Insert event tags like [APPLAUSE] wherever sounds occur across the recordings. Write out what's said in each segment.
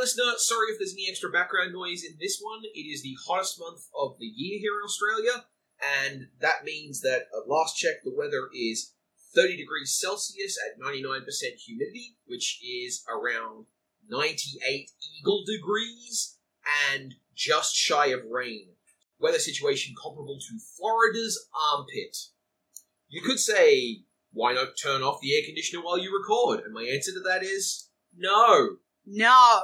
Listener. Sorry if there's any extra background noise in this one. It is the hottest month of the year here in Australia, and that means that at last check, the weather is 30 degrees Celsius at 99% humidity, which is around 98 eagle degrees, and just shy of rain. Weather situation comparable to Florida's armpit. You could say, why not turn off the air conditioner while you record? And my answer to that is no. No.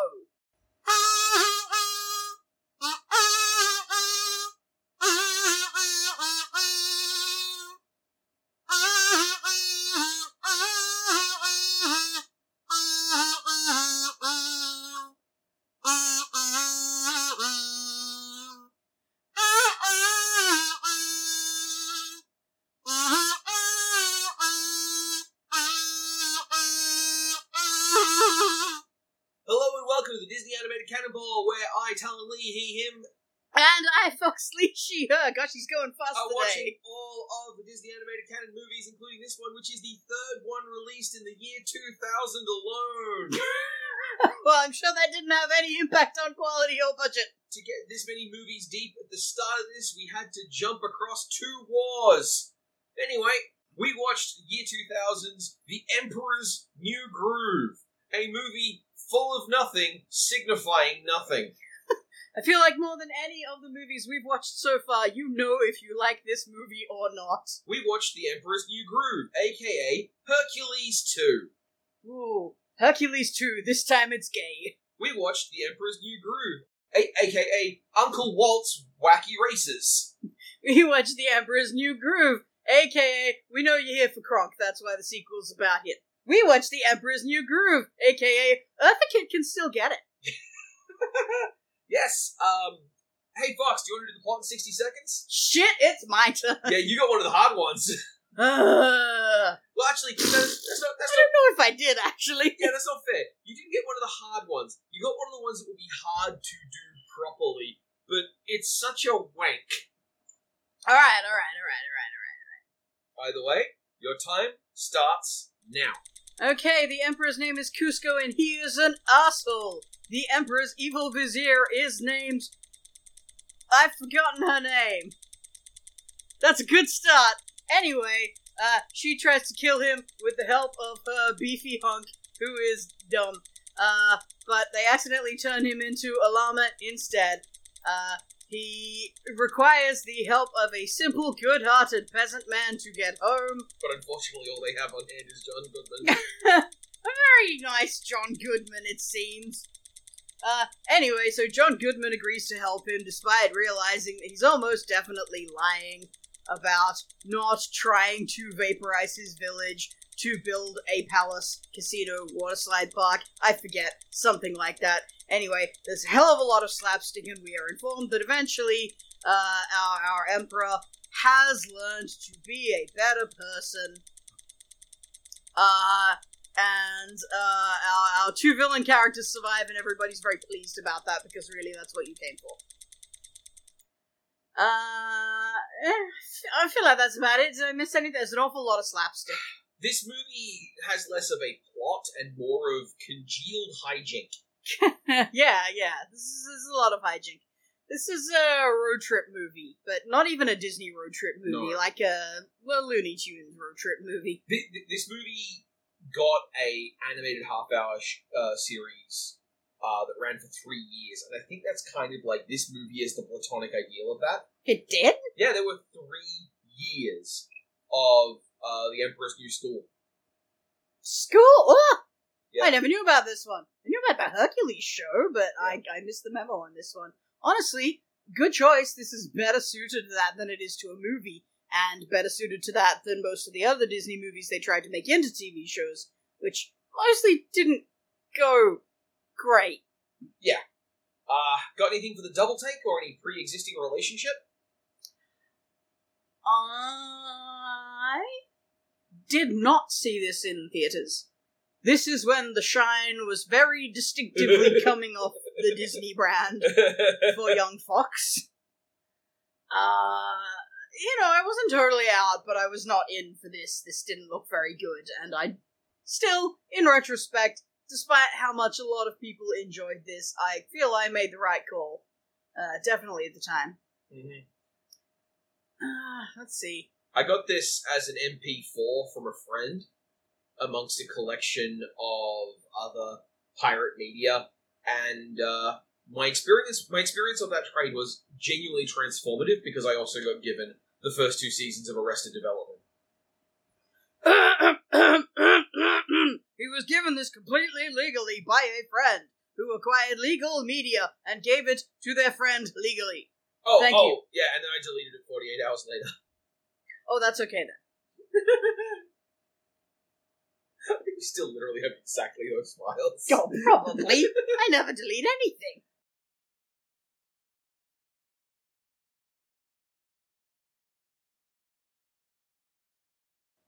She's going fast watching today. all of the Disney Animated Canon movies, including this one, which is the third one released in the year 2000 alone. [LAUGHS] [LAUGHS] well, I'm sure that didn't have any impact on quality or budget. to get this many movies deep at the start of this, we had to jump across two wars. Anyway, we watched year 2000's The Emperor's New Groove, a movie full of nothing, signifying nothing. I feel like more than any of the movies we've watched so far, you know if you like this movie or not. We watched The Emperor's New Groove, aka Hercules 2. Ooh, Hercules 2, this time it's gay. We watched The Emperor's New Groove, a- aka Uncle Walt's Wacky Races. [LAUGHS] We watched The Emperor's New Groove, aka We Know You're Here for Kronk, that's why the sequel's about it. We watched The Emperor's New Groove, aka Eartha Kitt can still get it. [LAUGHS] Yes, um, hey Fox, do you want to do the plot in 60 seconds? Shit, it's my turn. yeah, you got one of the hard ones. [LAUGHS] Uh, well, actually, that's, that's not, I that's not don't know if I did, actually. Yeah, that's not fair. You didn't get one of the hard ones. You got one of the ones that will be hard to do properly, but it's such a wank. Alright, alright, alright, alright, alright. By the way, your time starts now. Okay, the Emperor's name is Kuzco, and he is an asshole. The Emperor's evil vizier is named. I've forgotten her name. That's a good start. Anyway, uh, she tries to kill him with the help of her beefy hunk, who is dumb. Uh, but they accidentally turn him into a llama instead. Uh, he requires the help of a simple, good-hearted peasant man to get home. [LAUGHS] But unfortunately, all they have on hand is John Goodman. [LAUGHS] A very nice John Goodman, it seems. Uh, anyway, so John Goodman agrees to help him despite realizing that he's almost definitely lying about not trying to vaporize his village to build a palace, casino, waterslide park. I forget, something like that. Anyway, there's a hell of a lot of slapstick, and we are informed that eventually, uh, our, our emperor has learned to be a better person. Uh, and uh, our, our two villain characters survive, and everybody's very pleased about that because really that's what you came for. Uh, eh, I feel like that's about it. Did I miss anything? There's an awful lot of slapstick. This movie has less of a plot and more of congealed hijink. [LAUGHS] yeah, yeah. This is, this is a lot of hijink. This is a road trip movie, but not even a Disney road trip movie, No. like a well, Looney Tunes road trip movie. Th- th- This movie got a animated half hour sh- uh, series uh, that ran for three years, and I think that's kind of like this movie is the platonic ideal of that. It did? Yeah, there were three years of uh, the Emperor's New School. School? Oh! Yeah. I never knew about this one. I knew about the Hercules show, but I, I missed the memo on this one. Honestly, good choice. This is better suited to that than it is to a movie, and better suited to that than most of the other Disney movies they tried to make into TV shows, which mostly didn't go great. Yeah. Uh, got anything for the double take or any pre-existing relationship? I did not see this in theaters. This is when The Shine was very distinctively [LAUGHS] coming off the Disney brand for [LAUGHS] young Fox. Uh, you know, I wasn't totally out, but I was not in for this. This didn't look very good, and I still, in retrospect, despite how much a lot of people enjoyed this, I feel I made the right call. Uh, definitely at the time. hmm Uh, let's see. I got this as an MP4 from a friend amongst a collection of other pirate media, and uh, my experience my experience of that trade was genuinely transformative because I also got given the first two seasons of Arrested Development. [COUGHS] he was given this completely legally by a friend who acquired legal media and gave it to their friend legally. Oh, Thank oh, you. yeah, and then I deleted it 48 hours later. [LAUGHS] Oh, that's okay then. [LAUGHS] you still literally have exactly those files. [LAUGHS] Oh, probably. I never delete anything.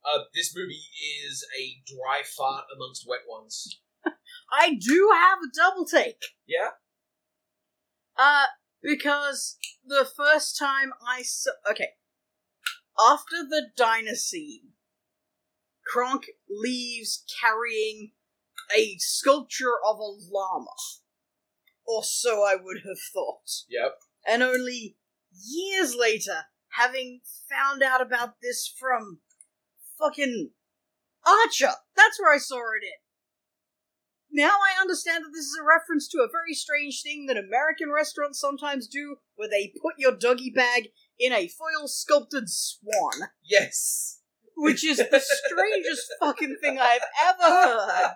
Uh, this movie is a dry fart amongst wet ones. [LAUGHS] I do have a double take. Yeah? Uh, because the first time I saw. Okay. After the scene, Kronk leaves carrying a sculpture of a llama. Or so I would have thought. Yep. And only years later, having found out about this from fucking Archer, that's where I saw it in. Now I understand that this is a reference to a very strange thing that American restaurants sometimes do, where they put your doggy bag in a foil sculpted swan, Yes. which is the strangest [LAUGHS] fucking thing I've ever heard.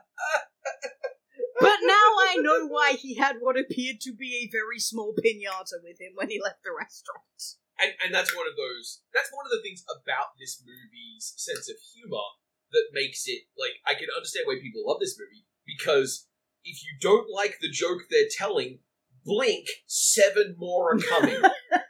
But now I know why he had what appeared to be a very small pinata with him when he left the restaurant. And, and that's one of those. That's one of the things about this movie's sense of humor that makes it like I can understand why people love this movie because if you don't like the joke they're telling, blink, seven more are coming. [LAUGHS]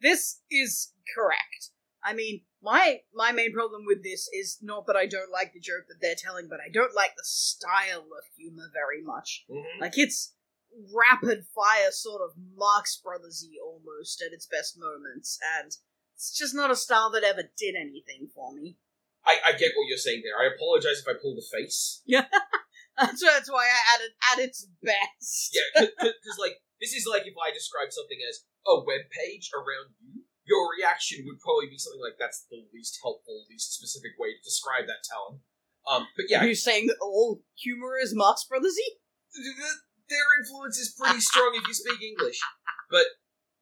This is correct. I mean, my my main problem with this is not that I don't like the joke that they're telling, but I don't like the style of humor very much. Mhm. Like it's rapid fire, sort of Marx Brothersy almost at its best moments, and it's just not a style that ever did anything for me. I, I get what you're saying there. I apologize if I pulled a face. Yeah, [LAUGHS] That's, that's why I added at its best. Yeah, because [LAUGHS] like this is like if I describe something as a web page around you, your reaction would probably be something like that's the least helpful, least specific way to describe that talent. Um, but yeah, you're saying that all humor is Marx Brothersy? their influence is pretty strong if you speak English. But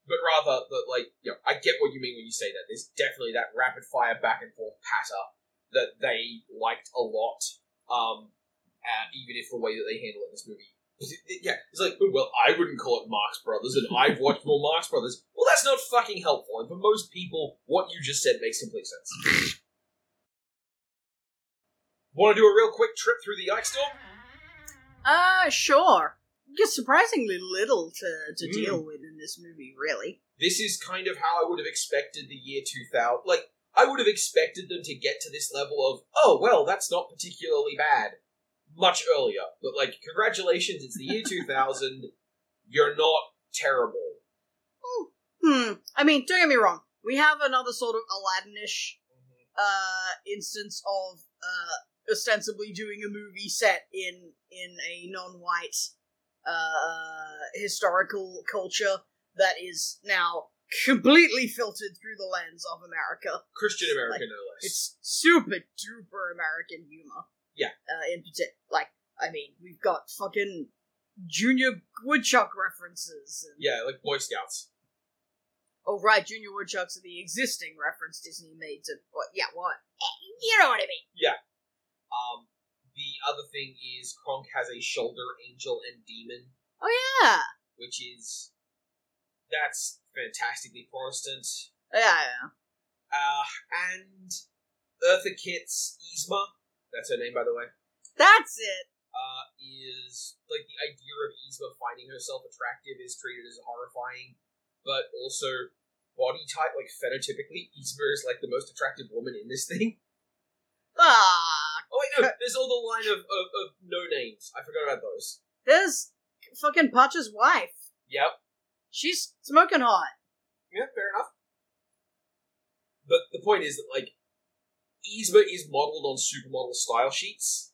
but rather that like you know, I get what you mean when you say that. There's definitely that rapid fire back and forth patter that they liked a lot. Um, uh, even if the way that they handle it in this movie. Yeah, it's like, well, I wouldn't call it Marx Brothers, and I've watched more Marx Brothers. Well, that's not fucking helpful, and for most people, what you just said makes complete sense. Want to do a real quick trip through the ice storm? Uh, sure. Just surprisingly little to, to Mm. deal with in this movie, really. this is kind of how I would have expected the year 2000. Like, I would have expected them to get to this level of, oh, well, that's not particularly bad, much earlier. But, like, congratulations, it's the year [LAUGHS] 2000. You're not terrible. Hmm. I mean, don't get me wrong. We have another sort of Aladdin-ish uh, instance of uh, ostensibly doing a movie set in in a non-white uh, historical culture that is now completely filtered through the lens of America. Christian America, Like, no less. It's super duper American humor. Yeah. Uh, in particular, like, I mean, we've got fucking Junior Woodchuck references. And, yeah, like Boy Scouts. Oh, right, Junior Woodchucks are the existing reference Disney made to what? Yeah, what? You know what I mean? Yeah. Um, the other thing is Kronk has a shoulder angel and demon, Oh yeah, which is that's fantastically Protestant. yeah, yeah. Uh, and Eartha Kitt's Yzma, that's her name by the way, That's it. uh, is like the idea of Yzma finding herself attractive is treated as horrifying, but also body type, like phenotypically, Yzma is like the most attractive woman in this thing. Ah, Oh wait, no, there's all the line of, of, of no names. I forgot about those. there's fucking Pacha's wife. Yep. She's smoking hot. Yeah, fair enough. But the point is that like Yzma is modeled on supermodel style sheets.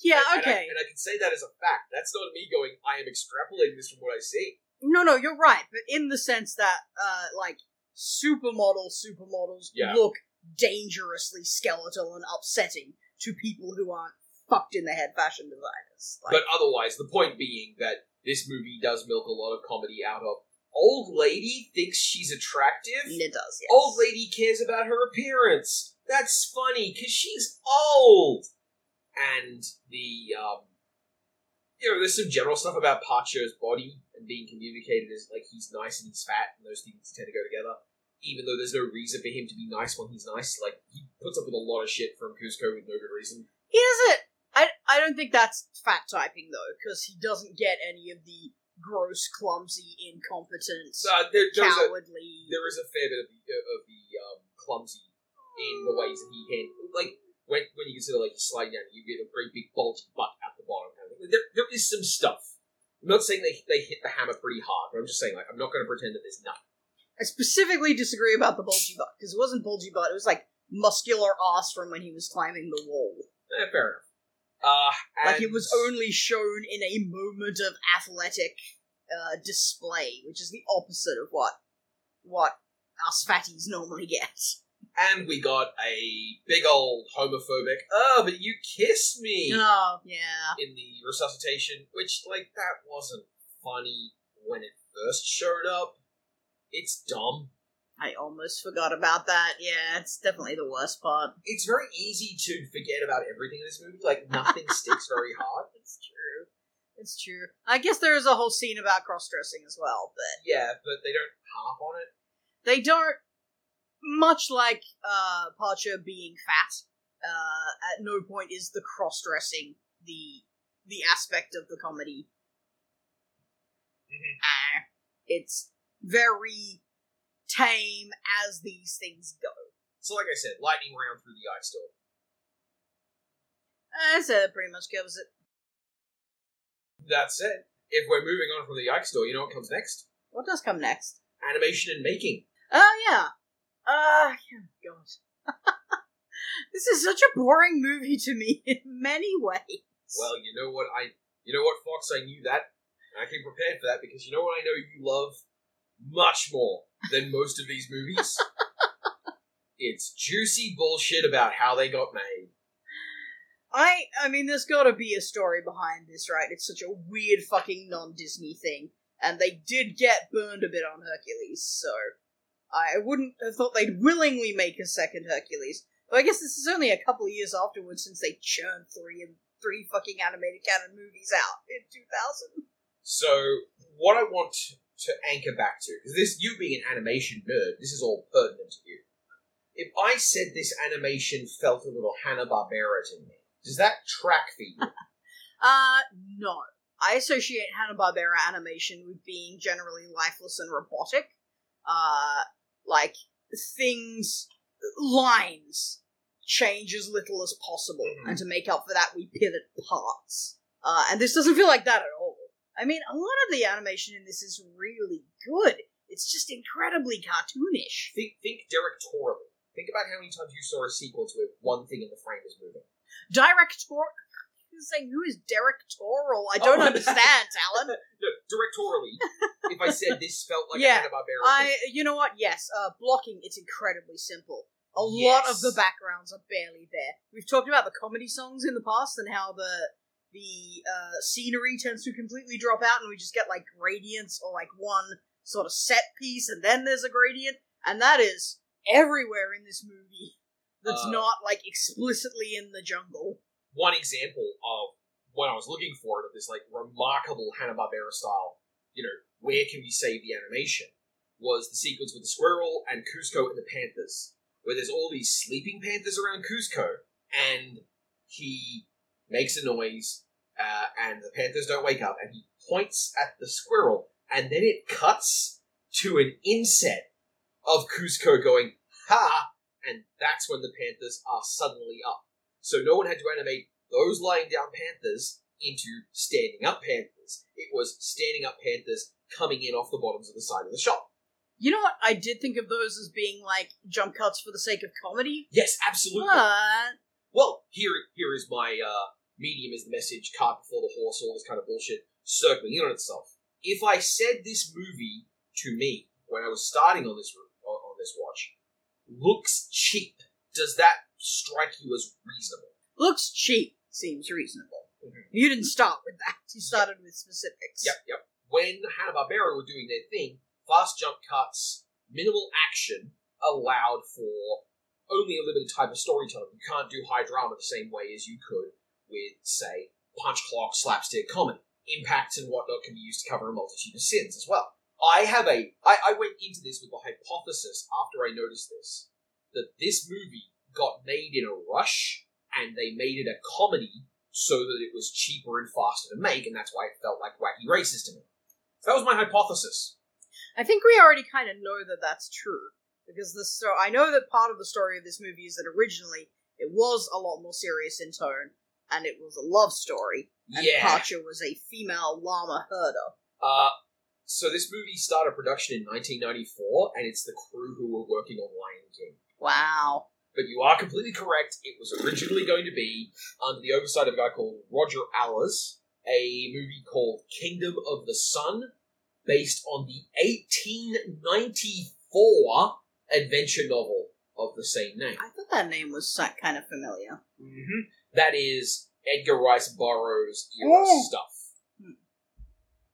Yeah, And- and I- okay. And I, can say that as a fact. That's not me going, I am extrapolating this from what I see. No, no, you're right, but in the sense that, uh, like, supermodel supermodels Yeah. look dangerously skeletal and upsetting to people who aren't fucked in the head fashion designers. Like, But otherwise, the point being that this movie does milk a lot of comedy out of old lady thinks she's attractive. it does, yes. Old lady cares about her appearance. That's funny because she's old. And the um, you know, there's some general stuff about Pacha's body and being communicated as like he's nice and he's fat, and those things tend to go together. Even though there's no reason for him to be nice when he's nice, like he puts up with a lot of shit from Kuzco with no good reason. He doesn't. I, I don't think that's fat typing though, because he doesn't get any of the gross, clumsy, incompetent, uh, there, there's a, cowardly. there is a fair bit of the of the um, clumsy in the ways that he handles. Like when when you consider like sliding down, you get a great big bulgy butt at the bottom. Kind of. There, there is some stuff. I'm not saying they they hit the hammer pretty hard, but I'm just saying like I'm not going to pretend that there's nothing. I specifically disagree about the bulgy butt because it wasn't bulgy butt; it was like muscular ass from when he was climbing the wall. Eh, fair enough. Uh, Like it was only shown in a moment of athletic uh, display, which is the opposite of what what us fatties normally get. and we got a big old homophobic. Oh, but you kissed me Oh yeah, in the resuscitation, which like that wasn't funny when it first showed up. It's dumb. I almost forgot about that. Yeah, it's definitely the worst part. It's very easy to forget about everything in this movie. Like nothing [LAUGHS] sticks very hard. It's true. It's true. I guess there is a whole scene about cross dressing as well, but Yeah, but they don't harp on it. they don't. Much like uh, Pacha being fat, uh, at no point is the cross dressing the the aspect of the comedy. Mhm. Uh, it's very tame as these things go. So, like I said, lightning round through the ice door. Uh, so that pretty much covers it. That's it. If we're moving on from the Ike store, you know what comes next? What does come next? Animation and making. Oh yeah. Uh oh, God. [LAUGHS] this is such a boring movie to me [LAUGHS] in many ways. Well, you know what I, you know what Fox, I knew that. And I came prepared for that because you know what I know you love much more than most of these movies. [LAUGHS] it's juicy bullshit about how they got made. I I mean there's gotta be a story behind this, right? It's such a weird fucking non Disney thing. And they did get burned a bit on Hercules, so I wouldn't have thought they'd willingly make a second Hercules. But I guess this is only a couple of years afterwards since they churned three and three fucking animated canon movies out in two thousand. So, what I want to anchor back to, because this, you being an animation nerd, this is all pertinent to you. If I said this animation felt a little Hanna Barbera to me, does that track for you? [LAUGHS] Uh, no. I associate Hanna-Barbera animation with being generally lifeless and robotic. Uh, like, things, lines change as little as possible, Mhm. and to make up for that, we pivot parts. Uh, and this doesn't feel like that at all. I mean, a lot of the animation in this is really good. It's just incredibly cartoonish. think, think directorially. Think about how many times you saw a sequence where one thing in the frame is moving. Director. Saying who is directorial? I don't Oh. understand, [LAUGHS] Alan. No, directorially, if I said this felt like Yeah, a Barbera, I, you know what? Yes, uh, blocking. It's incredibly simple. A lot of the backgrounds are barely there. We've talked about the comedy songs in the past and how the the uh, scenery tends to completely drop out, and we just get like gradients or like one sort of set piece, and then there's a gradient, and that is everywhere in this movie. That's Uh, not like explicitly in the jungle. one example of what I was looking for of this like remarkable Hanna Barbera style, you know, where can we save the animation? Was the sequence with the squirrel and Kuzco and the panthers, where there's all these sleeping panthers around Kuzco, and he makes a noise, uh, and the panthers don't wake up, and he points at the squirrel, and then it cuts to an inset of Kuzco going ha, and that's when the panthers are suddenly up. So no one had to animate those lying down panthers into standing up panthers. It was standing up panthers coming in off the bottoms of the side of the shop. You know what? I did think of those as being like jump cuts for the sake of comedy. Yes, absolutely. But Well, here here is my uh, medium is the message, cart before the horse, all this kind of bullshit circling in on itself. If I said this movie to me when I was starting on this on this watch looks cheap, does that strike you as reasonable? Looks cheap. Seems reasonable. Mhm. You didn't start with that. You started with specifics. Yep, yep. When Hanna Barbera were doing their thing, fast jump cuts, minimal action allowed for only a limited type of storytelling. You can't do high drama the same way as you could with, say, punch clock slapstick comedy. Impacts and whatnot can be used to cover a multitude of sins as well. I have a. I, I went into this with the hypothesis after I noticed this that this movie got made in a rush and they made it a comedy so that it was cheaper and faster to make, and that's why it felt like Wacky Races to me. So that was my hypothesis. I think we already kind of know that that's true because the sto- I know that part of the story of this movie is that originally it was a lot more serious in tone, and it was a love story, and yeah. Pacha was a female llama herder. Uh, so this movie started production in 1994, and it's the crew who were working on Lion King. Wow. But you are completely correct. It was originally going to be under the oversight of a guy called Roger Allers, a movie called Kingdom of the Sun, based on the 1894 adventure novel of the same name. I thought that name was kind of familiar. Mm-hmm. That is Edgar Rice Burroughs era stuff.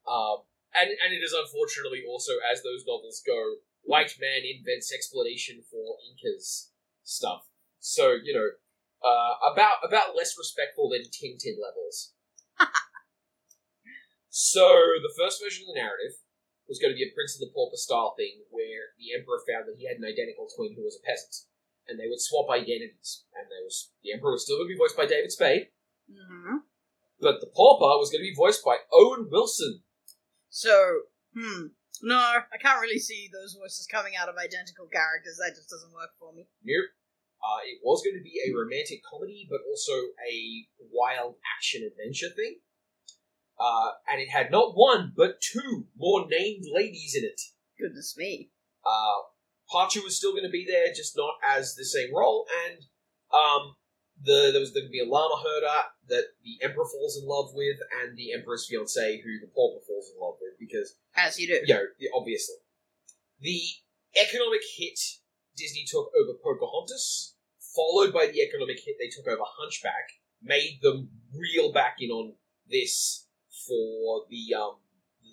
Um, and and it is unfortunately also, as those novels go, white man invents explanation for Incas stuff. So you know, uh, about about less respectful than Tintin levels. [LAUGHS] so the first version of the narrative was going to be a Prince of the Pauper style thing, where the Emperor found that he had an identical twin who was a peasant, and they would swap identities. And they was the Emperor was still going to be voiced by David Spade, hmm but the Pauper was going to be voiced by Owen Wilson. So, hmm. No, I can't really see those voices coming out of identical characters. That just doesn't work for me. Nope. Uh, it was going to be a romantic comedy, but also a wild action adventure thing. Uh, and it had not one, but two more named ladies in it. Goodness me. Uh, Pacha was still going to be there, just not as the same role. And um, the there was going to be a llama herder that the Emperor falls in love with, and the Emperor's fiancee, who the pauper falls in love with, because As you do. you know, obviously. The economic hit Disney took over Pocahontas, followed by the economic hit they took over Hunchback, made them reel back in on this for the um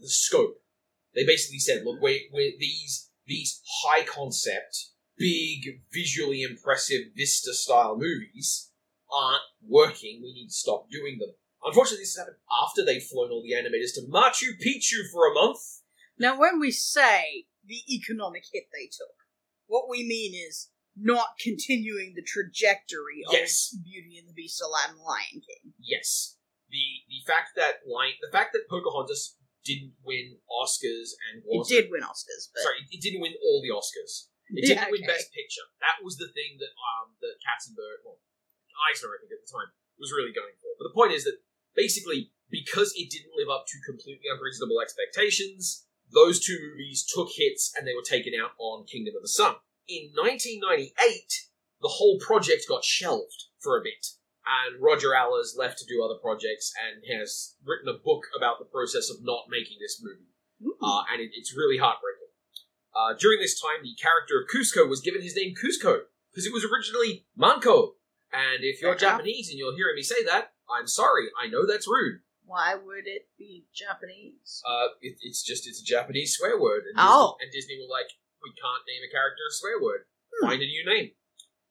the scope. They basically said, look, we're, we're these these high concept, big, visually impressive Vista style movies aren't working. We need to stop doing them. Unfortunately, this has happened after they'd flown all the animators to Machu Picchu for a month. Now, when we say the economic hit they took, what we mean is not continuing the trajectory of Yes. Beauty and the Beast, Aladdin, Lion King. Yes, the the fact that Lion, the fact that Pocahontas didn't win Oscars and It wasn't did win Oscars, but sorry, it didn't win all the Oscars. It Yeah, didn't win okay. Best Picture. That was the thing that um that Katzenberg, well, Eisner, I think at the time, was really going for. But the point is that basically because it didn't live up to completely unreasonable expectations, those two movies took hits and they were taken out on Kingdom of the Sun. In 1998, the whole project got shelved for a bit, and Roger Allers left to do other projects and has written a book about the process of not making this movie uh, and it, it's really heartbreaking. Uh, during this time, the character of Kuzco was given his name Kuzco because it was originally Manco. And if you're enough. Japanese and you're hearing me say that, I'm sorry. I know that's rude. why would it be Japanese? Uh, it, it's just it's a Japanese swear word, and Oh. Disney, and Disney were like, we can't name a character a swear word. Hmm. Find a new name.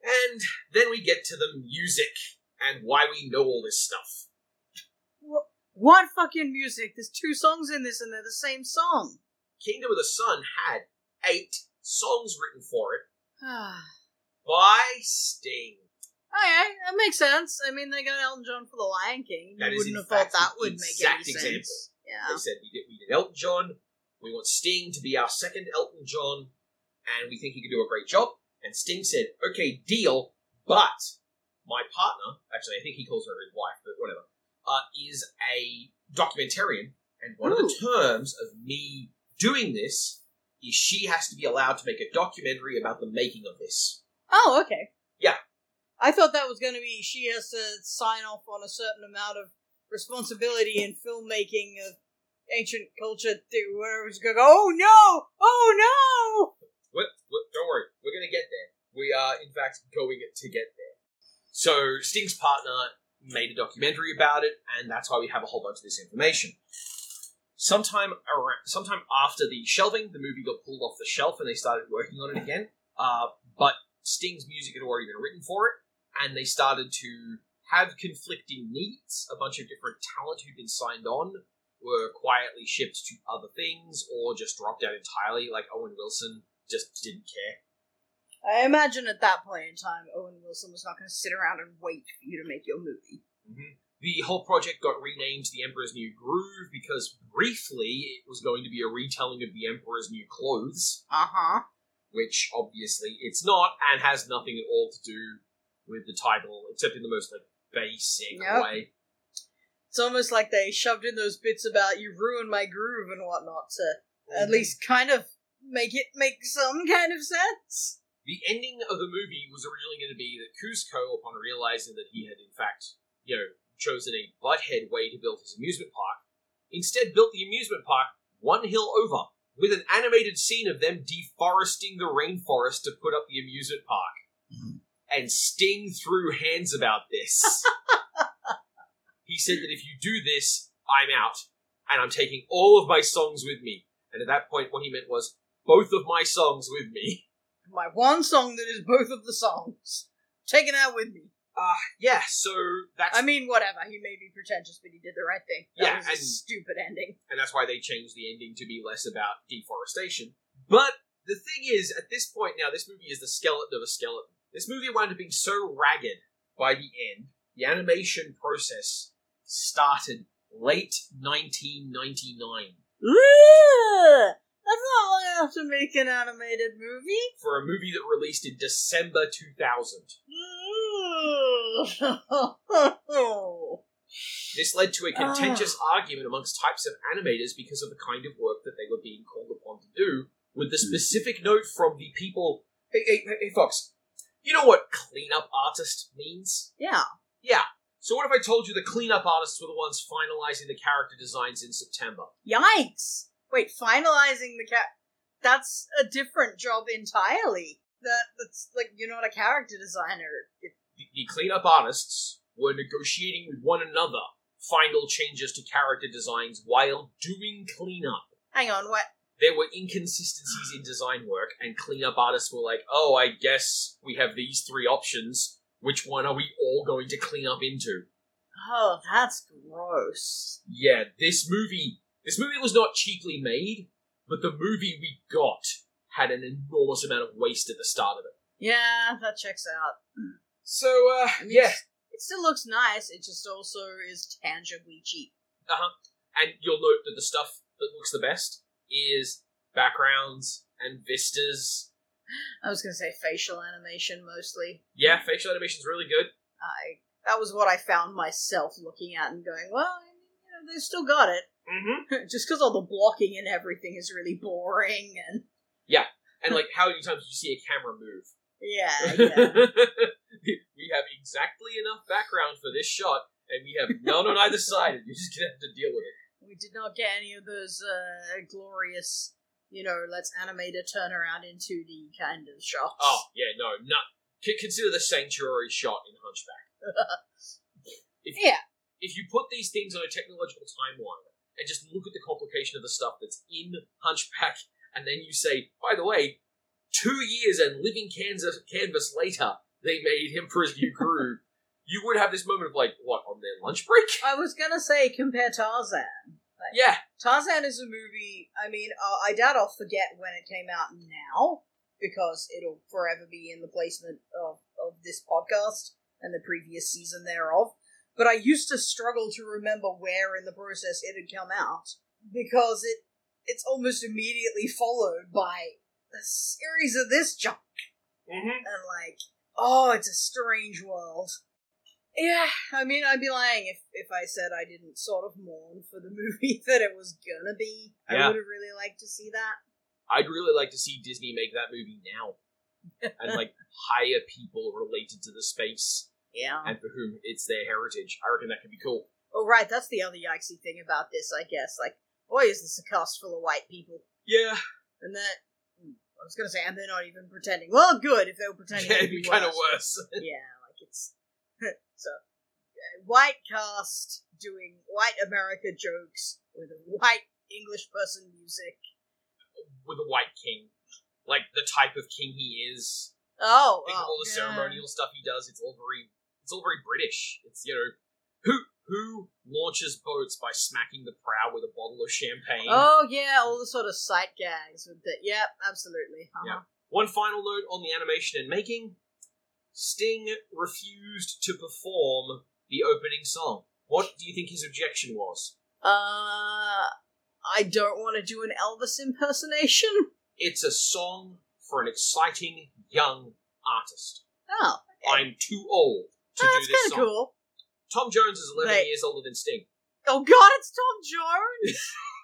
And then we get to the music and why we know all this stuff. What, what fucking music? There's two songs in this and they're the same song. Kingdom of the Sun had eight songs written for it [SIGHS] by Sting. Oh, okay, that makes sense. I mean, they got Elton John for The Lion King. That you wouldn't have thought that would make exact any example. sense. They Yeah. said we did, we did Elton John. We want Sting to be our second Elton John, and we think he could do a great job. And Sting said, "Okay, deal, but my partner, actually, I think he calls her his wife, but whatever, uh, is a documentarian, and one of the terms of me doing this is she has to be allowed to make a documentary about the making of this." Oh, okay. Yeah. I thought that was going to be she has to sign off on a certain amount of responsibility in filmmaking of ancient culture. It's going to go. Oh no! Oh no! What, what, don't worry, we're going to get there. We are, in fact, going to get there. So, Sting's partner made a documentary about it, and that's why we have a whole bunch of this information. Sometime around, sometime after the shelving, the movie got pulled off the shelf, and they started working on it again. Uh, but Sting's music had already been written for it, and they started to have conflicting needs. A bunch of different talent who'd been signed on were quietly shipped to other things, or just dropped out entirely, like Owen Wilson just didn't care. I imagine at that point in time, Owen Wilson was not going to sit around and wait for you to make your movie. Mm-hmm. The whole project got renamed The Emperor's New Groove because briefly it was going to be a retelling of The Emperor's New Clothes, Uh huh. which obviously it's not and has nothing at all to do with the title, except in the most like basic Yep. way. It's almost like they shoved in those bits about you ruined my groove and whatnot to at Mhm. least kind of make it make some kind of sense. The ending of the movie was originally going to be that Kuzco, upon realizing that he had in fact, you know, chosen a butthead way to build his amusement park, instead built the amusement park one hill over, with an animated scene of them deforesting the rainforest to put up the amusement park. Mm-hmm. And Sting threw hands about this. [LAUGHS] he said that if you do this, I'm out, and I'm taking all of my songs with me. And at that point, what he meant was both of my songs with me. My one song that is both of the songs. Take it out with me. Uh, yeah, so that's I mean, whatever. He may be pretentious, but he did the right thing. That Yeah, was a and- stupid ending. and that's why they changed the ending to be less about deforestation. But the thing is, at this point now, this movie is the skeleton of a skeleton. This movie wound up being so ragged by the end, the animation process started late 1999 Ugh! That's not long enough to make an animated movie. for a movie that released in December 2000. Mm. [LAUGHS] This led to a contentious ah. argument amongst types of animators because of the kind of work that they were being called upon to do, with the hmm. specific note from the people. Hey, hey, hey, hey, Fox, you know what cleanup artist means? yeah. Yeah. So what if I told you the cleanup artists were the ones finalizing the character designs in September? Yikes! Wait, finalizing the cat. That's a different job entirely. That that's like you're not a character designer. If- The, the cleanup artists were negotiating with one another final changes to character designs while doing cleanup. Hang on, what? there were inconsistencies in design work, and cleanup artists were like, "Oh, I guess we have these three options. Which one are we all going to clean up into?" Oh, that's gross. Yeah, this movie, this movie was not cheaply made, but the movie we got had an enormous amount of waste at the start of it. Yeah, that checks out. So, uh, I mean, yeah, It still looks nice. It just also is tangibly cheap. Uh huh. And you'll note that the stuff that looks the best is backgrounds and vistas. I was gonna say facial animation mostly. Yeah, facial animation's really good. I that was what I found myself looking at and going, well, you know, they've still got it. Mm-hmm. [LAUGHS] just because all the blocking and everything is really boring and Yeah, And [LAUGHS] like, how many times do you see a camera move? yeah, [LAUGHS] yeah. we have exactly enough background for this shot, and we have none on either side, and you're just gonna have to deal with it. we did not get any of those uh, glorious, you know, let's animate a turnaround in 2D kind of shots. Oh yeah, no, not. c- Consider the sanctuary shot in Hunchback. If, Yeah. If you put these things on a technological timeline and just look at the complication of the stuff that's in Hunchback, and then you say, by the way, two years and living Kansas canvas later, they made Emperor's [LAUGHS] New crew. You would have this moment of like, what on their lunch break? I was gonna say compare Tarzan. Yeah, Tarzan is a movie. I mean, uh, I doubt I'll forget when it came out now because it'll forever be in the placement of, of this podcast and the previous season thereof. But I used to struggle to remember where in the process it had come out because it it's almost immediately followed by a series of this junk mm-hmm. and like, oh, it's a strange world. Yeah, I mean, I'd be lying if, if I said I didn't sort of mourn for the [LAUGHS] movie that it was gonna be. I would have really liked to see that. I'd really like to see Disney make that movie now. and [LAUGHS] like hire people related to the space Yeah. and for whom it's their heritage. I reckon that could be cool. Oh, right. That's the other yikesy thing about this, I guess. Like, boy, is this a cast full of white people. Yeah, And that. hmm, I was gonna say, and they're not even pretending. Well, good if they were pretending. yeah it'd be be kind of worse. worse. [LAUGHS] [LAUGHS] yeah, like it's [LAUGHS] so uh, white cast doing white America jokes with a white English person music. With a white king, like the type of king he is, Oh, think oh, of all the yeah. ceremonial stuff he does. It's all very, it's all very British. It's you know, who who launches boats by smacking the prow with a bottle of champagne. Oh yeah, all the sort of sight gags with the. Yep, absolutely. Uh-huh. Yeah. One final note on the animation and making: Sting refused to perform the opening song. What do you think his objection was? Uh, I don't want to do an Elvis impersonation. It's a song for an exciting young artist. Oh, I'm too old to oh do that's this kind song. of cool. Tom Jones is 11 Wait. years older than Sting. Oh God, it's Tom Jones.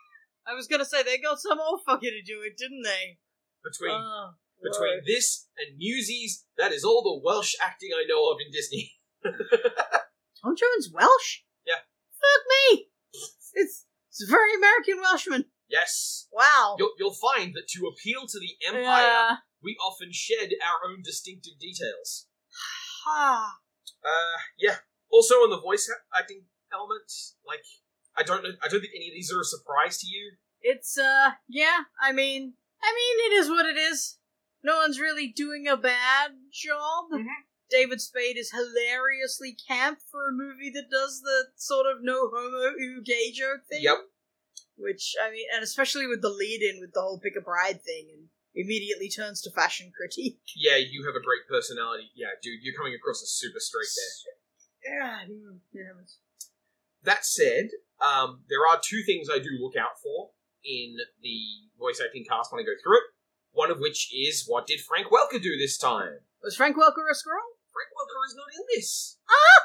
[LAUGHS] I was gonna say they got some old fucker to do it, didn't they? Between Oh, between this and Newsies, that is all the Welsh acting I know of in Disney. [LAUGHS] Tom Jones Welsh? Yeah. Fuck me. It's it's a very American Welshman. yes. Wow. You'll, you'll find that to appeal to the Empire, Yeah. we often shed our own distinctive details. Ah. Uh, yeah. Also, on the voice acting element, like I don't know, I don't think any of these are a surprise to you. It's uh yeah, I mean I mean it is what it is. No one's really doing a bad job. Mhm. David Spade is hilariously camp for a movie that does the sort of no homo ooh gay joke thing. Yep. Which I mean and especially with the lead in with the whole pick a bride thing and immediately turns to fashion critique. [LAUGHS] Yeah, you have a great personality. Yeah, dude, you're coming across as super straight there. Yeah, yeah. That said, um, there are two things I do look out for in the voice acting cast when I go through it. One of which is what did Frank Welker do this time? Was Frank Welker a squirrel? Frank Welker is not in this Ah!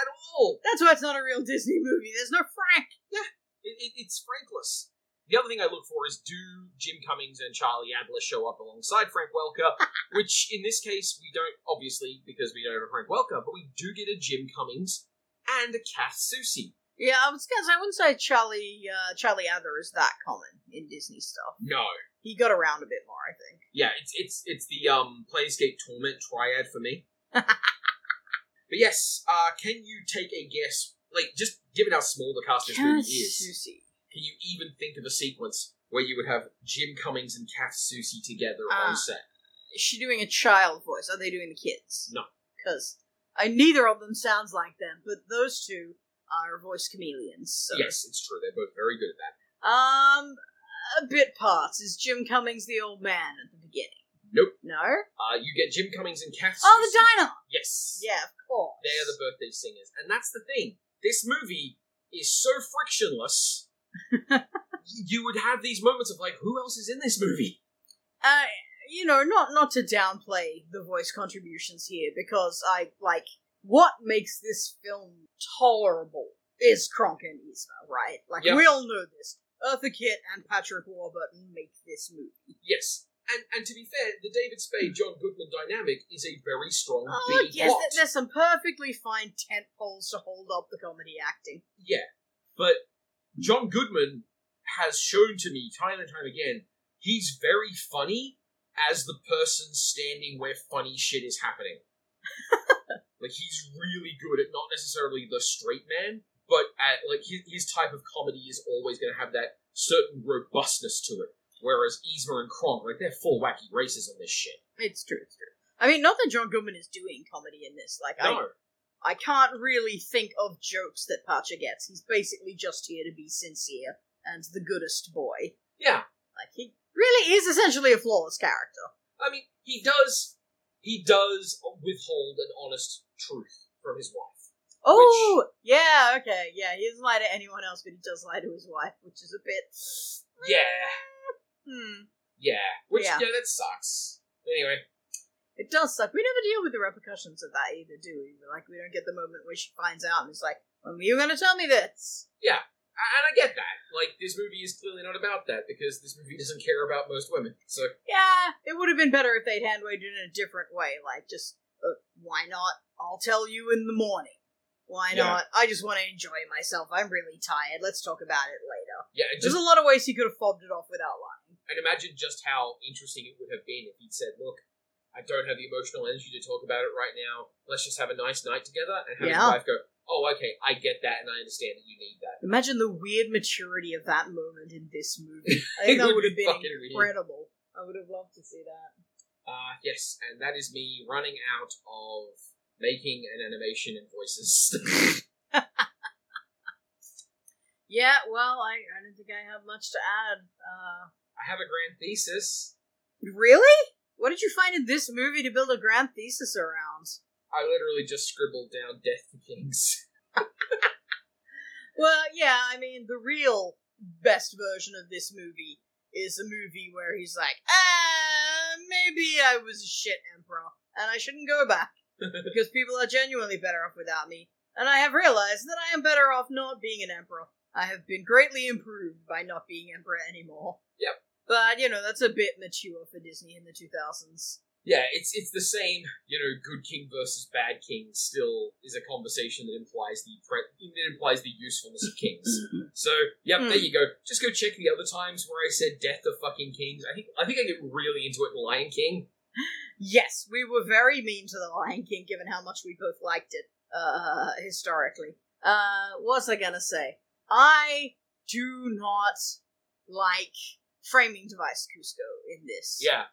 at all. That's why it's not a real Disney movie. There's no Frank. It, it, it's Frankless. The other thing I look for is do Jim Cummings and Charlie Adler show up alongside Frank Welker, [LAUGHS] which in this case we don't, obviously, because we don't have a Frank Welker, but we do get a Jim Cummings and a Kath Soucie. Yeah, I was gonna say I wouldn't say Charlie uh, Charlie Adler is that common in Disney stuff. No. He got around a bit more, I think. Yeah, it's it's it's the um Planescape Torment triad for me. [LAUGHS] but yes, uh can you take a guess? Like, just given how small the cast of this movie is, Susie. can you even think of a sequence where you would have Jim Cummings and Kath Soucie together Ah. on set? Is she doing a child voice? Are they doing the kids? No. Because neither of them sounds like them, but those two are voice chameleons. So. Yes, it's true. They're both very good at that. Um, a bit parts. Is Jim Cummings the old man at the beginning? Nope. No. Uh, you get Jim Cummings and Kath. Oh, the diner. Yes. Yeah, of course. They're the birthday singers, and that's the thing. This movie is so frictionless. [LAUGHS] you would have these moments of like, who else is in this movie? uh, you know, not not to downplay the voice contributions here, because I like what makes this film tolerable is Kronk and Yzma, right? Like Yeah. we all know this. Eartha Kitt and Patrick Warburton make this movie. Yes. And and to be fair, the David Spade John Goodman dynamic is a very strong Oh, B yes, plot. there's some perfectly fine tent poles to hold up the comedy acting. Yeah, but John Goodman has shown to me time and time again he's very funny as the person standing where funny shit is happening. [LAUGHS] like he's really good at not necessarily the straight man, but at like his, his type of comedy is always going to have that certain robustness to it. Whereas Yzma and Kronk, like they're full wacky races on this shit. It's true, it's true. I mean, not that John Goodman is doing comedy in this. Like, I, No, I can't really think of jokes that Pacha gets. He's basically just here to be sincere and the goodest boy. yeah, Like, he really is essentially a flawless character. I mean, he does he does withhold an honest truth from his wife. Oh, yeah, okay, yeah. He doesn't lie to anyone else, but he does lie to his wife, which is a bit. Yeah, Hmm. yeah, which Yeah. yeah, that sucks. Anyway, It does suck. We never deal with the repercussions of that either, do we? Like, we don't get the moment where she finds out and it's like, when were you going to tell me this? And I get that. like this movie is clearly not about that because this movie doesn't care about most women. So Yeah, it would have been better if they'd hand waved it in a different way. Like, just, uh, why not? I'll tell you in the morning. Why Yeah. not? I just want to enjoy myself. I'm really tired. Let's talk about it later. yeah, and There's a lot of ways he could have fobbed it off without lying. and imagine just how interesting it would have been if he'd said, "Look, I don't have the emotional energy to talk about it right now. Let's just have a nice night together." And have Yeah. his wife go, "Oh, okay, I get that, and I understand that you need that." Imagine the weird maturity of that moment in this movie. [LAUGHS] I think that would have be been fucking weird. incredible. I would have loved to see that. Uh, yes, and that is me running out of making an animation and voices. [LAUGHS] Yeah, well, I, I don't think I have much to add. Uh, I have a grand thesis. really? What did you find in this movie to build a grand thesis around? I literally just scribbled down "Death to Kings." [LAUGHS] Well, yeah, I mean, the real best version of this movie is a movie where he's like, ah, maybe I was a shit emperor, and I shouldn't go back, [LAUGHS] because people are genuinely better off without me, and I have realized that I am better off not being an emperor. I have been greatly improved by not being emperor anymore. Yep. But, you know, that's a bit mature for Disney in the 2000s. Yeah, it's it's the same. You know, good king versus bad king still is a conversation that implies the pre- it implies the usefulness of kings. [LAUGHS] So, yep, Hmm. there you go. Just go check the other times where I said death of fucking kings. I think I think I get really into it in Lion King. Yes, we were very mean to the Lion King, given how much we both liked it uh, historically. Uh, what was I gonna say? I do not like framing device Kuzco in this. Yeah,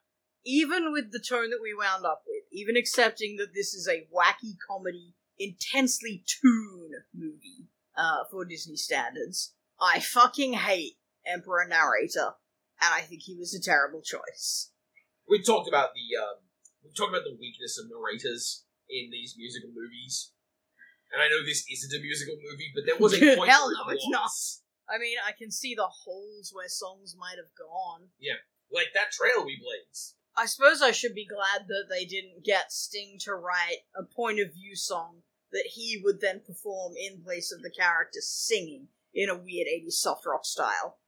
Even with the tone that we wound up with, even accepting that this is a wacky comedy, intensely toon movie uh, for Disney standards, I fucking hate Emperor Narrator, and I think he was a terrible choice. we talked about the um, we talked about the weakness of narrators in these musical movies. And I know this isn't a musical movie, but there was a [LAUGHS] point Hell no, it's was. I mean, I can see the holes where songs might have gone. Yeah, like that trail we blaze. I suppose I should be glad that they didn't get Sting to write a point of view song that he would then perform in place of the character singing in a weird 80s soft rock style. [SIGHS]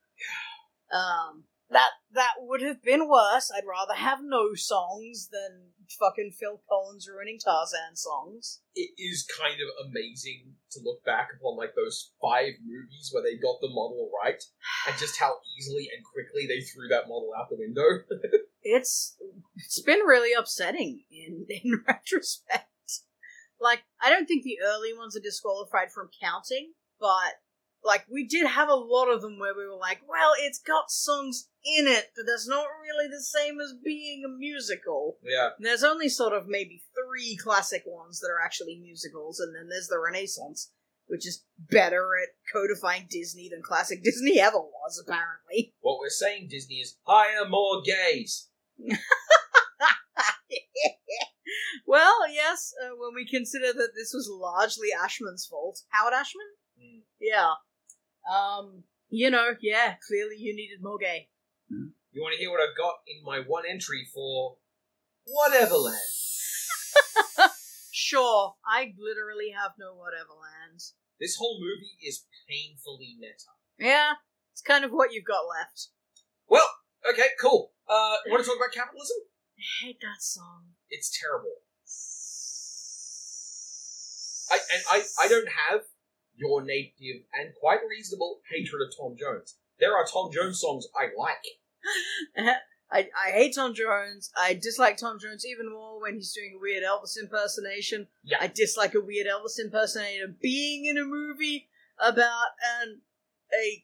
Um, that that would have been worse. I'd rather have no songs than fucking Phil Collins ruining Tarzan songs. It is kind of amazing to look back upon like those five movies where they got the model right, and just how easily and quickly they threw that model out the window. [LAUGHS] it's it's been really upsetting in [LAUGHS] in retrospect. Like I don't think the early ones are disqualified from counting, but like we did have a lot of them where we were like, well, it's got songs in it, but that's not really the same as being a musical. yeah, And there's only sort of maybe three classic ones that are actually musicals, and then there's the Renaissance, which is better at codifying Disney than classic [LAUGHS] Disney ever was, apparently. what we're saying, Disney, is hire more gays. [LAUGHS] well, yes, uh, when we consider that this was largely Ashman's fault. Howard Ashman? Mm. Yeah. Um, you know, yeah, clearly you needed more gay. You want to hear what I've got in my one entry for whatever land? [LAUGHS] Sure, I literally have no whatever lands. This whole movie is painfully meta. Yeah, it's kind of what you've got left. Well, okay, cool. Uh, want to talk about capitalism? I hate that song. It's terrible. I and I, I don't have your native and quite reasonable hatred of Tom Jones. There are Tom Jones songs I like. [LAUGHS] I, I hate Tom Jones. I dislike Tom Jones even more when he's doing a weird Elvis impersonation. Yeah. I dislike a weird Elvis impersonator being in a movie about an a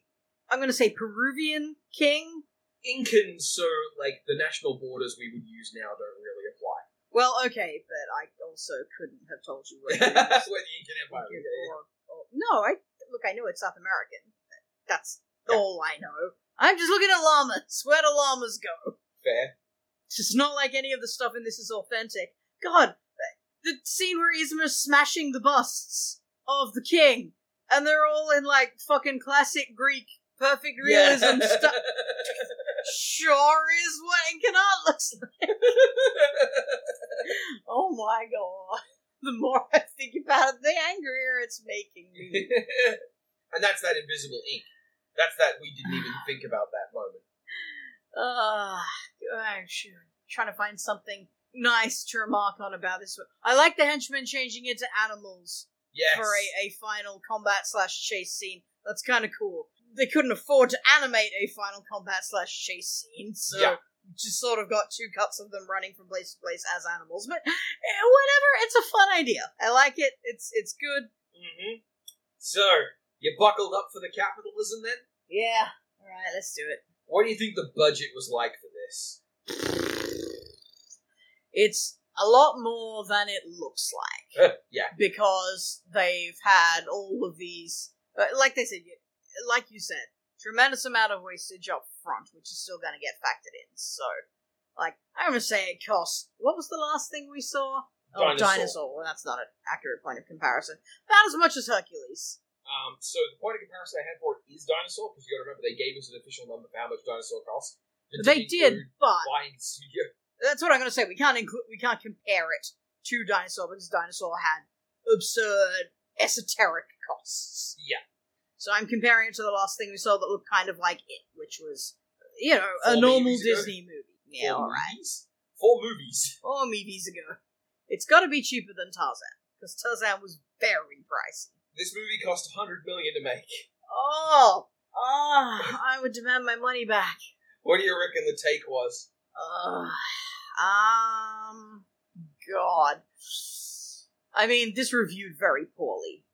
I'm gonna say Peruvian king. Incan, so like the national borders we would use now don't really apply. Well, okay, but I also couldn't have told you Where [LAUGHS] was. the Incan Empire Or- was. or- no, I look. I know it's South American. That's Yeah. all I know. I'm just looking at llamas. Where do llamas go? Fair. It's just not like any of the stuff in this is authentic. God, the scene where Yzma's smashing the busts of the king, and they're all in like fucking classic Greek perfect realism stuff. [LAUGHS] Sure is what Incanat looks like. [LAUGHS] Oh my god. The more I think about it, the angrier it's making me. [LAUGHS] and that's that invisible ink. That's that we didn't even think about that moment. Uh, I'm sure. trying to find something nice to remark on about this one. I like the henchmen changing into animals Yes. for a, a final combat slash chase scene. That's kind of cool. They couldn't afford to animate a final combat slash chase scene, so Yeah. just sort of got two cuts of them running from place to place as animals. But eh, whatever, it's a fun idea. I like it. It's it's good. hmm So, you buckled up for the capitalism then? Yeah. All right, let's do it. What do you think the budget was like for this? It's a lot more than it looks like. [LAUGHS] yeah. because they've had all of these, uh, like they said, you- like you said, tremendous amount of wastage up front, which is still going to get factored in. So, like, I'm going to say it costs. What was the last thing we saw? Oh, Dinosaur. dinosaur. Well, that's not an accurate point of comparison. About as much as Hercules. Um, so the point of comparison I had for it is dinosaur, because you got to remember they gave us an official number for how much dinosaur costs. They didn't but buying studio. that's what I'm going to say. We can't include. We can't compare it to dinosaur because dinosaur had absurd esoteric costs. Yeah. So I'm comparing it to the last thing we saw that looked kind of like it, which was, you know, a normal movies ago? Disney movie. Yeah, Four all right. movies? Four movies. Four movies ago. It's got to be cheaper than Tarzan because Tarzan was very pricey. This movie cost 100 million to make. Oh, oh, I would demand my money back. What do you reckon the take was? Uh, um, God. I mean, this reviewed very poorly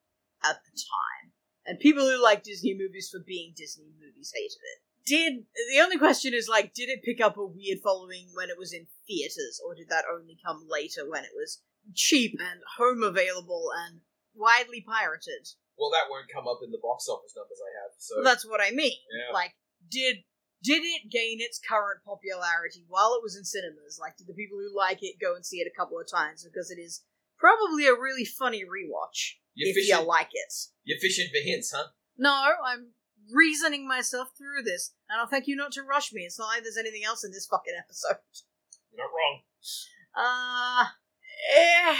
at the time, and people who like Disney movies for being Disney movies hated it. Did the only question is like, did it pick up a weird following when it was in theaters, or did that only come later when it was cheap and home available and widely pirated? Well, that won't come up in the box office numbers I have. So That's what I mean. Yeah. Like, did did it gain its current popularity while it was in cinemas? Like, did the people who like it go and see it a couple of times because it is probably a really funny rewatch you're if fishing. you like it? You're fishing for hints, huh? No, I'm reasoning myself through this, and I'll thank you not to rush me. It's not like there's anything else in this fucking episode. You're not wrong. Uh, eh,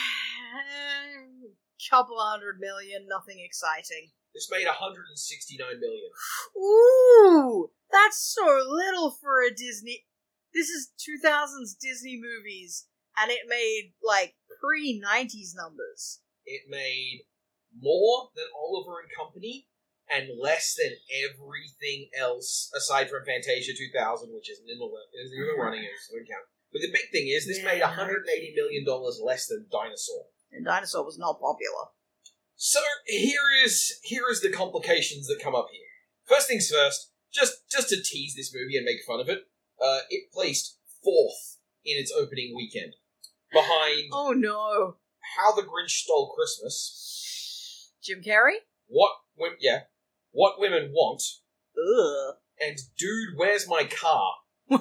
couple hundred million, nothing exciting. This made 169 million. Ooh, that's so little for a Disney. This is 2000s Disney movies, and it made like pre 90s numbers. It made more than Oliver and Company and less than everything else aside from Fantasia 2000, which isn't in the isn't even running it, so it count. But the big thing is, this made 180 million dollars less than Dinosaur. And Dinosaur was not popular. So here is here is the complications that come up here. First things first, just just to tease this movie and make fun of it, uh, it placed fourth in its opening weekend, behind Oh no. How the Grinch Stole Christmas, Jim Carrey? What Women, yeah, What Women Want, Ugh. and Dude, Where's My Car? [LAUGHS]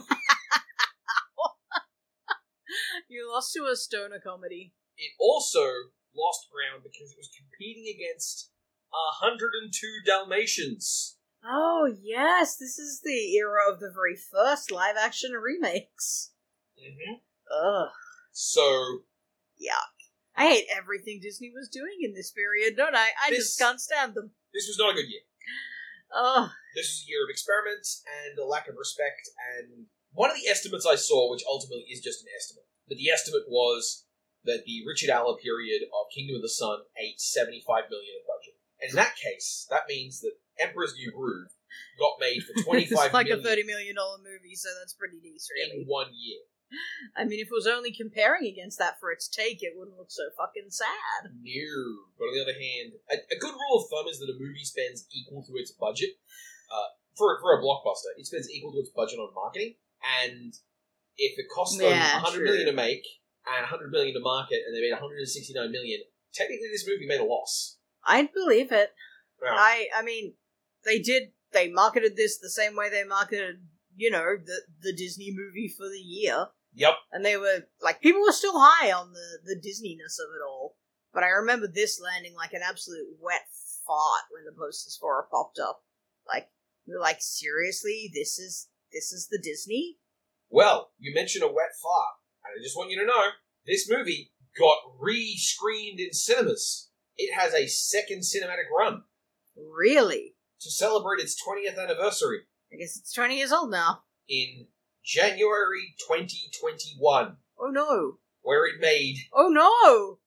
You lost to a stoner comedy. It also lost ground because it was competing against 102 Dalmatians. Oh, yes, this is the era of the very first live action remakes. hmm Ugh. So I hate everything Disney was doing in this period, don't I? I This- just can't stand them. this was not a good year. Ugh. This was a year of experiment and a lack of respect. And one of the estimates I saw, which ultimately is just an estimate, but the estimate was that the Richard Aller period of Kingdom of the Sun ate 75 million of budget. And in that case, that means that Emperor's New Groove got made for [LAUGHS] 25 it's like million a thirty million dollar movie, so that's pretty decent, really. in one year. I mean, if it was only comparing against that for its take, it wouldn't look so fucking sad. No. But on the other hand, a, a good rule of thumb is that a movie spends equal to its budget. Uh, for, for a blockbuster, it spends equal to its budget on marketing. And if it costs them Yeah, 100 true. million to make and 100 million to market, and they made 169 million, technically this movie made a loss. I'd believe it. Now, I, I mean, they did. They marketed this the same way they marketed, you know, the the Disney movie for the year, yep. and they were like people were still high on the the Disneyness of it all. But I remember this landing like an absolute wet fart when the posters for it popped up. Like we were like, seriously, this is this is the Disney. Well, you mentioned a wet fart, and I just want you to know this movie got re-screened in cinemas. It has a second cinematic run. Really? to celebrate its 20th anniversary I guess it's 20 years old now. in January 2021, Oh no. where it made Oh no!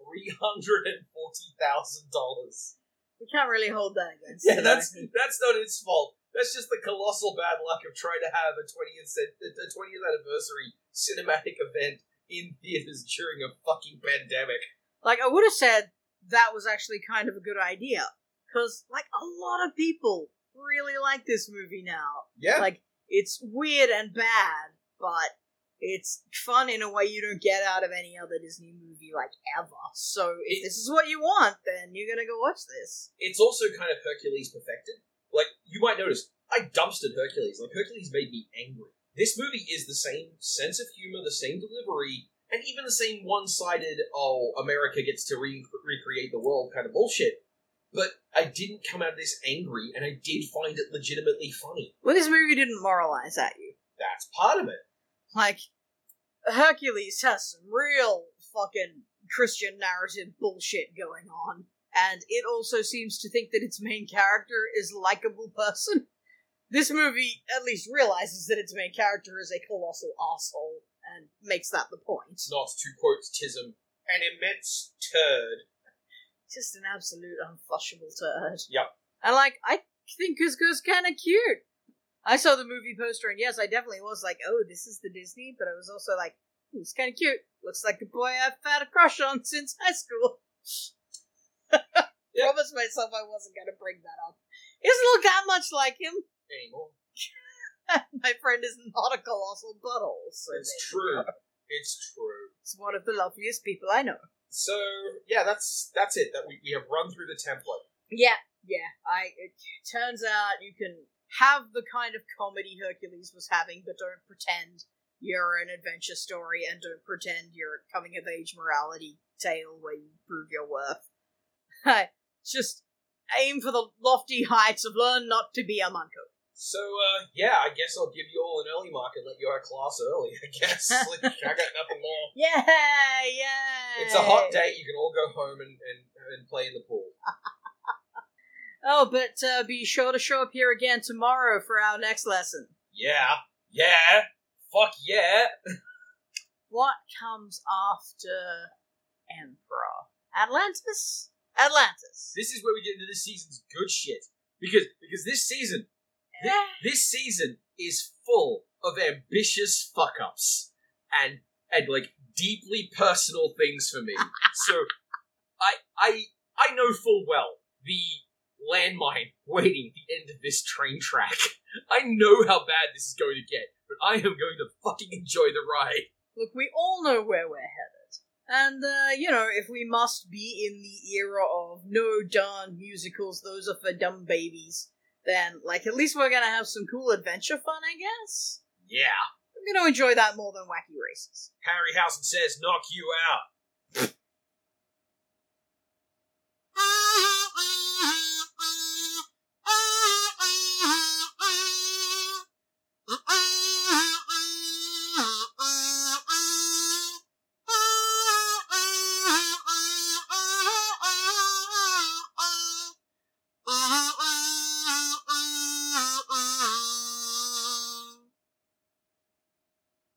$340,000. We can't really hold that against Yeah, it, that's think. that's not its fault. That's just the colossal bad luck of trying to have a 20th cent- a 20th anniversary cinematic event in theaters during a fucking pandemic. Like, I would have said that was actually kind of a good idea. Because, like, a lot of people really like this movie now. Yeah, Like, it's weird and bad, but it's fun in a way you don't get out of any other Disney movie, like, ever. So, if this is what you want, then you're gonna go watch this. it's also kind of Hercules perfected. Like you might notice, I dumpstered Hercules. Like Hercules made me angry. This movie is the same sense of humor, the same delivery, and even the same one-sided "oh America gets to re- recreate the world" kind of bullshit. But I didn't come out of this angry, and I did find it legitimately funny. Well, this movie didn't moralize at you. That's part of it. Like, Hercules has some real fucking Christian narrative bullshit going on, and it also seems to think that its main character is a likable person. This movie at least realizes that its main character is a colossal asshole and makes that the point. Not, to quote TISM, an immense turd. Just an absolute unflushable turd. Yep. And like, I think Kuzco's kind of cute. I saw the movie poster, and yes, I definitely was like, "Oh, this is the Disney," but I was also like, "Hmm, "He's kind of cute. Looks like a boy I've had a crush on [LAUGHS] since high school." Yep. Promised myself I wasn't gonna bring that up. He doesn't look that much like him. Anymore. [LAUGHS] My friend is not a colossal butthole. So It's true. It's true. It's one of the loveliest people I know. So yeah, that's that's it. That we, we have run through the template. Yeah, yeah. I. It turns out you can have the kind of comedy Hercules was having, but don't pretend you're an adventure story and don't pretend you're a coming of age morality tale where you prove your worth. [LAUGHS] Just aim for the lofty heights of learn not to be a monko. So uh, yeah, I guess I'll give you all an early mark and let you out of class early. I guess [LAUGHS] like, I got nothing more. [LAUGHS] Yeah, yeah. It's a hot day. You can all go home and, and, and play in the pool. [LAUGHS] Oh, but uh, be sure to show up here again tomorrow for our next lesson. Yeah, yeah, fuck yeah. What comes after Emperor? Atlantis? Atlantis. This is where we get into this season's good shit because because this season thi- this season is full of ambitious fuck ups and and like deeply personal things for me. [LAUGHS] so I I I know full well the landmine waiting at the end of this train track. [LAUGHS] I know how bad this is going to get, but I am going to fucking enjoy the ride. Look, we all know where we're headed. And, uh, you know, if we must be in the era of no darn musicals, those are for dumb babies, then, like, at least we're gonna have some cool adventure fun, I guess? Yeah. I'm gonna enjoy that more than wacky races. Harryhausen says knock you out.